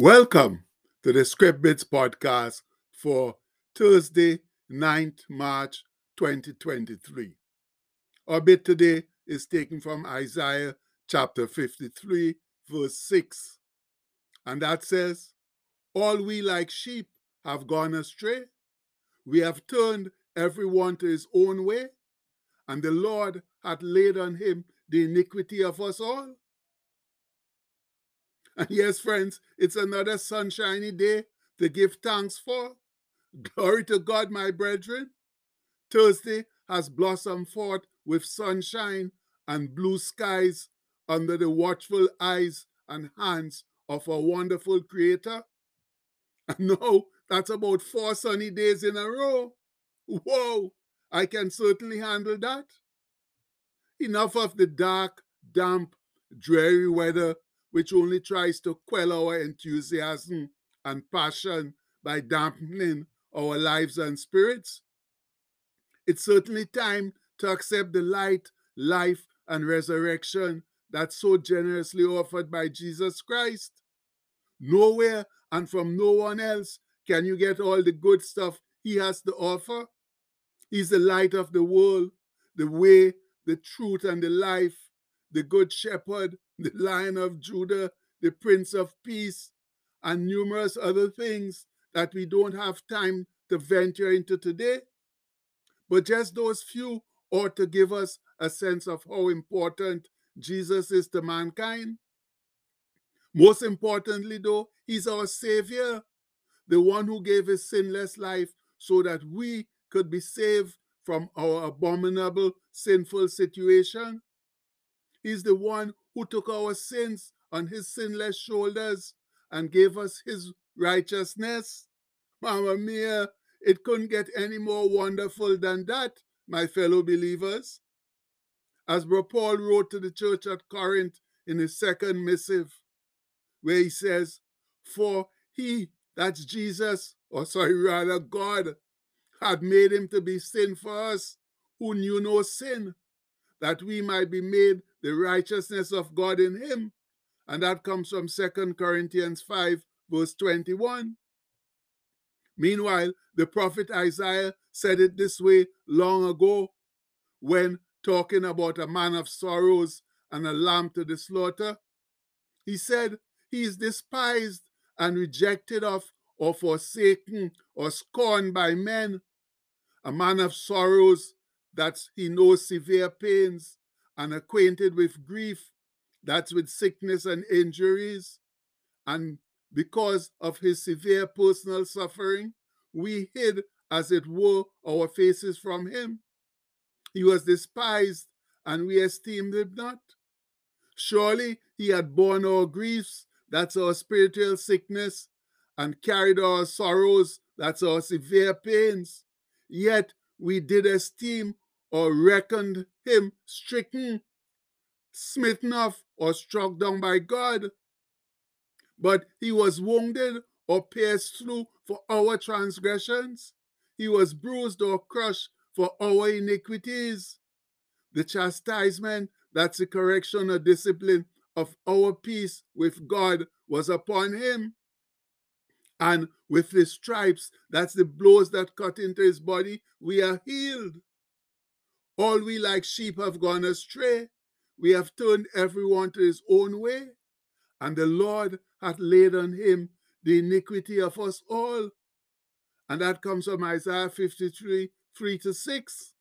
Welcome to the Script Bits podcast for Thursday, 9th March 2023. Our bit today is taken from Isaiah chapter 53, verse 6. And that says, All we like sheep have gone astray. We have turned everyone to his own way, and the Lord hath laid on him the iniquity of us all. Yes, friends, it's another sunshiny day to give thanks for. Glory to God, my brethren. Thursday has blossomed forth with sunshine and blue skies under the watchful eyes and hands of our wonderful Creator. And now that's about four sunny days in a row. Whoa, I can certainly handle that. Enough of the dark, damp, dreary weather which only tries to quell our enthusiasm and passion by dampening our lives and spirits. It's certainly time to accept the light, life, and resurrection that's so generously offered by Jesus Christ. Nowhere and from no one else can you get all the good stuff he has to offer. He's the light of the world, the way, the truth, and the life, the good shepherd, the Lion of Judah, the Prince of Peace, and numerous other things that we don't have time to venture into today. But just those few ought to give us a sense of how important Jesus is to mankind. Most importantly, though, he's our Savior, the one who gave his sinless life so that we could be saved from our abominable, sinful situation. He's the one who took our sins on his sinless shoulders and gave us his righteousness. Mamma mia, it couldn't get any more wonderful than that, my fellow believers. As Paul wrote to the church at Corinth in his second missive, where he says, For he, that's Jesus, or sorry, rather God, had made him to be sin for us, who knew no sin, that we might be made the righteousness of God in him. And that comes from Second Corinthians 5, verse 21. Meanwhile, the prophet Isaiah said it this way long ago when talking about a man of sorrows and a lamb to the slaughter. He said, He is despised and rejected of, or forsaken, or scorned by men, a man of sorrows that he knows severe pains, and acquainted with grief, that's with sickness and injuries. And because of his severe personal suffering, we hid, as it were, our faces from him. He was despised, and we esteemed him not. Surely he had borne our griefs, that's our spiritual sickness, and carried our sorrows, that's our severe pains. Yet we did esteem or reckoned him stricken, hmm, smitten off, or struck down by God. But he was wounded or pierced through for our transgressions. He was bruised or crushed for our iniquities. The chastisement, that's the correction or discipline of our peace with God, was upon him. And with the stripes, that's the blows that cut into his body, we are healed. All we like sheep have gone astray. We have turned everyone to his own way, and the Lord hath laid on him the iniquity of us all. And that comes from Isaiah 53 3 to 6.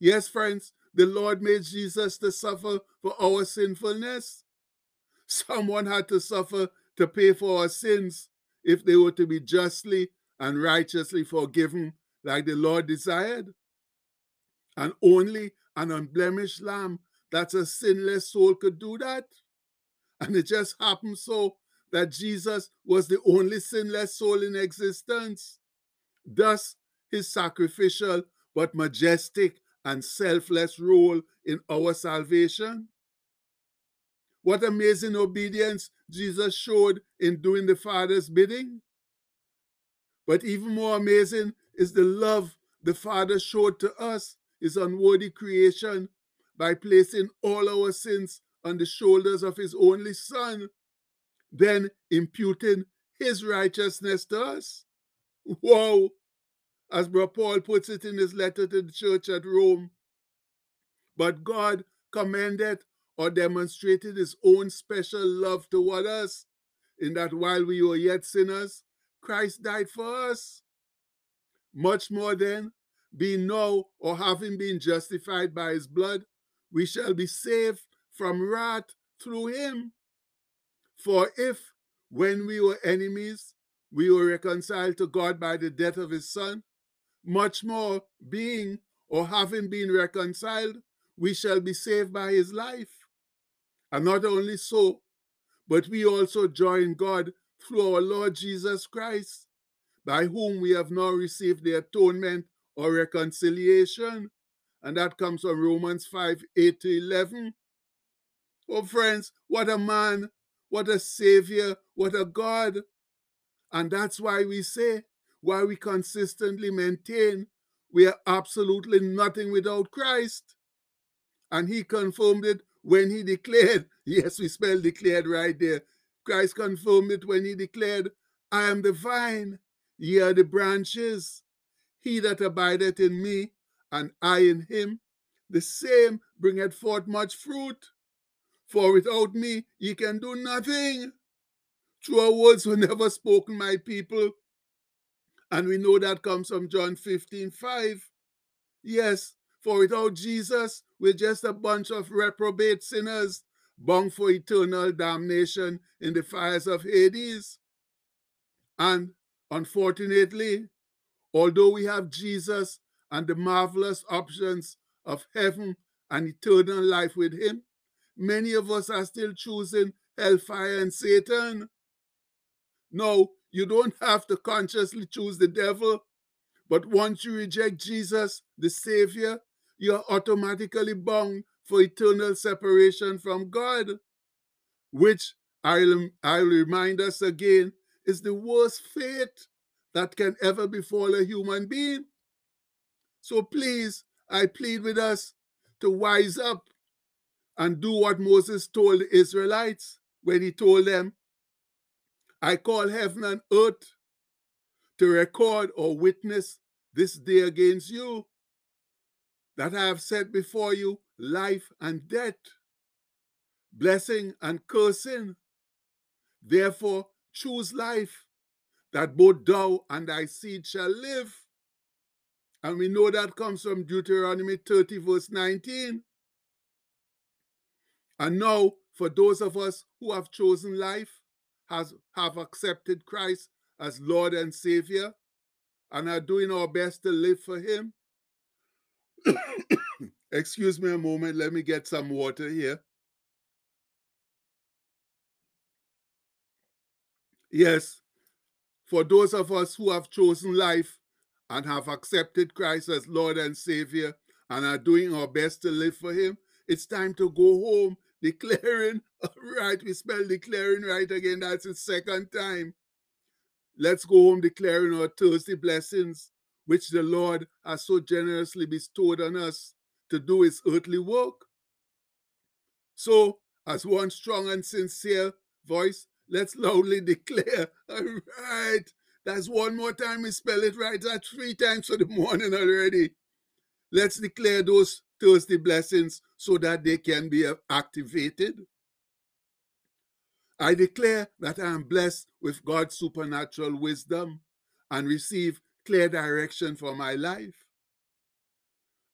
Yes, friends, the Lord made Jesus to suffer for our sinfulness. Someone had to suffer to pay for our sins if they were to be justly and righteously forgiven, like the Lord desired and only an unblemished lamb that's a sinless soul could do that. And it just happened so that Jesus was the only sinless soul in existence. Thus, his sacrificial but majestic and selfless role in our salvation. What amazing obedience Jesus showed in doing the Father's bidding. But even more amazing is the love the Father showed to us his unworthy creation by placing all our sins on the shoulders of his only Son. then imputing his righteousness to us. Whoa! As Brother Paul puts it in his letter to the church at Rome. But God commended or demonstrated his own special love toward us, in that while we were yet sinners, Christ died for us. Much more then, being now or having been justified by his blood, we shall be saved from wrath through him. For if, when we were enemies, we were reconciled to God by the death of his Son, much more, being or having been reconciled, we shall be saved by his life. And not only so, but we also join God through our Lord Jesus Christ, by whom we have now received the atonement or reconciliation. And that comes from Romans 5 8 to 11. Oh, friends, what a man, what a savior, what a God. And that's why we say, why we consistently maintain we are absolutely nothing without Christ. And he confirmed it when he declared, yes, we spell declared right there. Christ confirmed it when he declared, I am the vine, ye are the branches. He that abideth in me, and I in him, the same bringeth forth much fruit. For without me ye can do nothing. True words were never spoken, my people. And we know that comes from John 15 5. Yes, for without Jesus, we're just a bunch of reprobate sinners bound for eternal damnation in the fires of Hades. And unfortunately, although we have Jesus and the marvelous options of heaven and eternal life with Him, many of us are still choosing hellfire and Satan. No, you don't have to consciously choose the devil, but once you reject Jesus, the Savior, you're automatically bound for eternal separation from God, which I'll, I'll remind us again is the worst fate that can ever befall a human being. So please, I plead with us to wise up and do what Moses told the Israelites when he told them, I call heaven and earth to record or witness this day against you, that I have set before you life and death, blessing and cursing. Therefore, choose life, that both thou and thy seed shall live. And we know that comes from Deuteronomy 30, verse 19. And now, for those of us who have chosen life, has, have accepted Christ as Lord and Savior, and are doing our best to live for Him, Excuse me a moment. Let me get some water here. Yes, for those of us who have chosen life and have accepted Christ as Lord and Savior and are doing our best to live for Him, it's time to go home declaring, right, we spell declaring right again. That's the second time. Let's go home declaring our Thursday blessings, which the Lord has so generously bestowed on us to do his earthly work. So, as one strong and sincere voice, let's loudly declare, all right, that's one more time we spell it right. That's three times for the morning already. Let's declare those Thursday blessings so that they can be uh, activated. I declare that I am blessed with God's supernatural wisdom and receive clear direction for my life.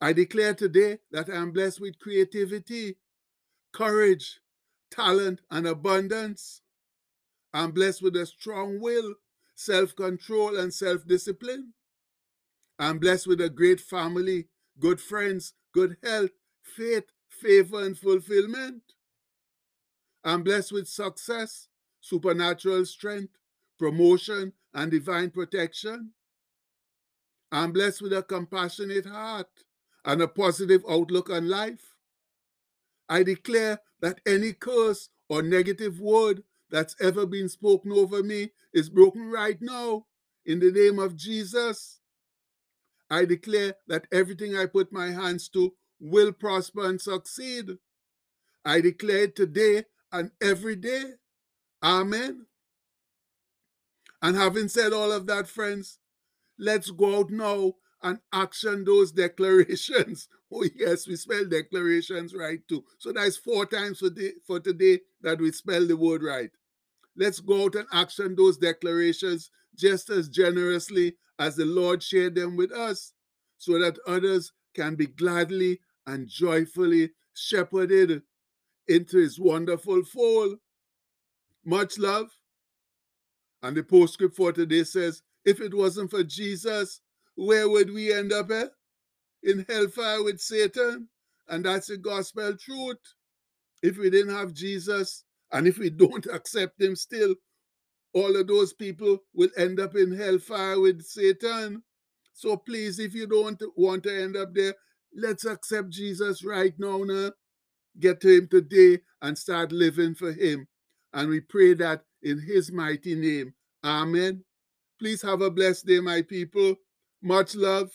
I declare today that I am blessed with creativity, courage, talent, and abundance. I'm blessed with a strong will, self control, and self discipline. I'm blessed with a great family, good friends, good health, faith, favor, and fulfillment. I'm blessed with success, supernatural strength, promotion, and divine protection. I'm blessed with a compassionate heart, and a positive outlook on life. I declare that any curse or negative word that's ever been spoken over me is broken right now in the name of Jesus. I declare that everything I put my hands to will prosper and succeed. I declare today and every day. Amen. And having said all of that, friends, let's go out now and action those declarations. Oh, yes, we spell declarations right too. So that's four times for, the, for today that we spell the word right. Let's go out and action those declarations just as generously as the Lord shared them with us, so that others can be gladly and joyfully shepherded into his wonderful fold. Much love. And the postscript for today says, if it wasn't for Jesus, where would we end up? In hellfire with Satan. And that's the gospel truth. If we didn't have Jesus, and if we don't accept him still, all of those people will end up in hellfire with Satan. So please, if you don't want to end up there, let's accept Jesus right now. now. Get to him today and start living for him. And we pray that in his mighty name. Amen. Please have a blessed day, my people. Much love.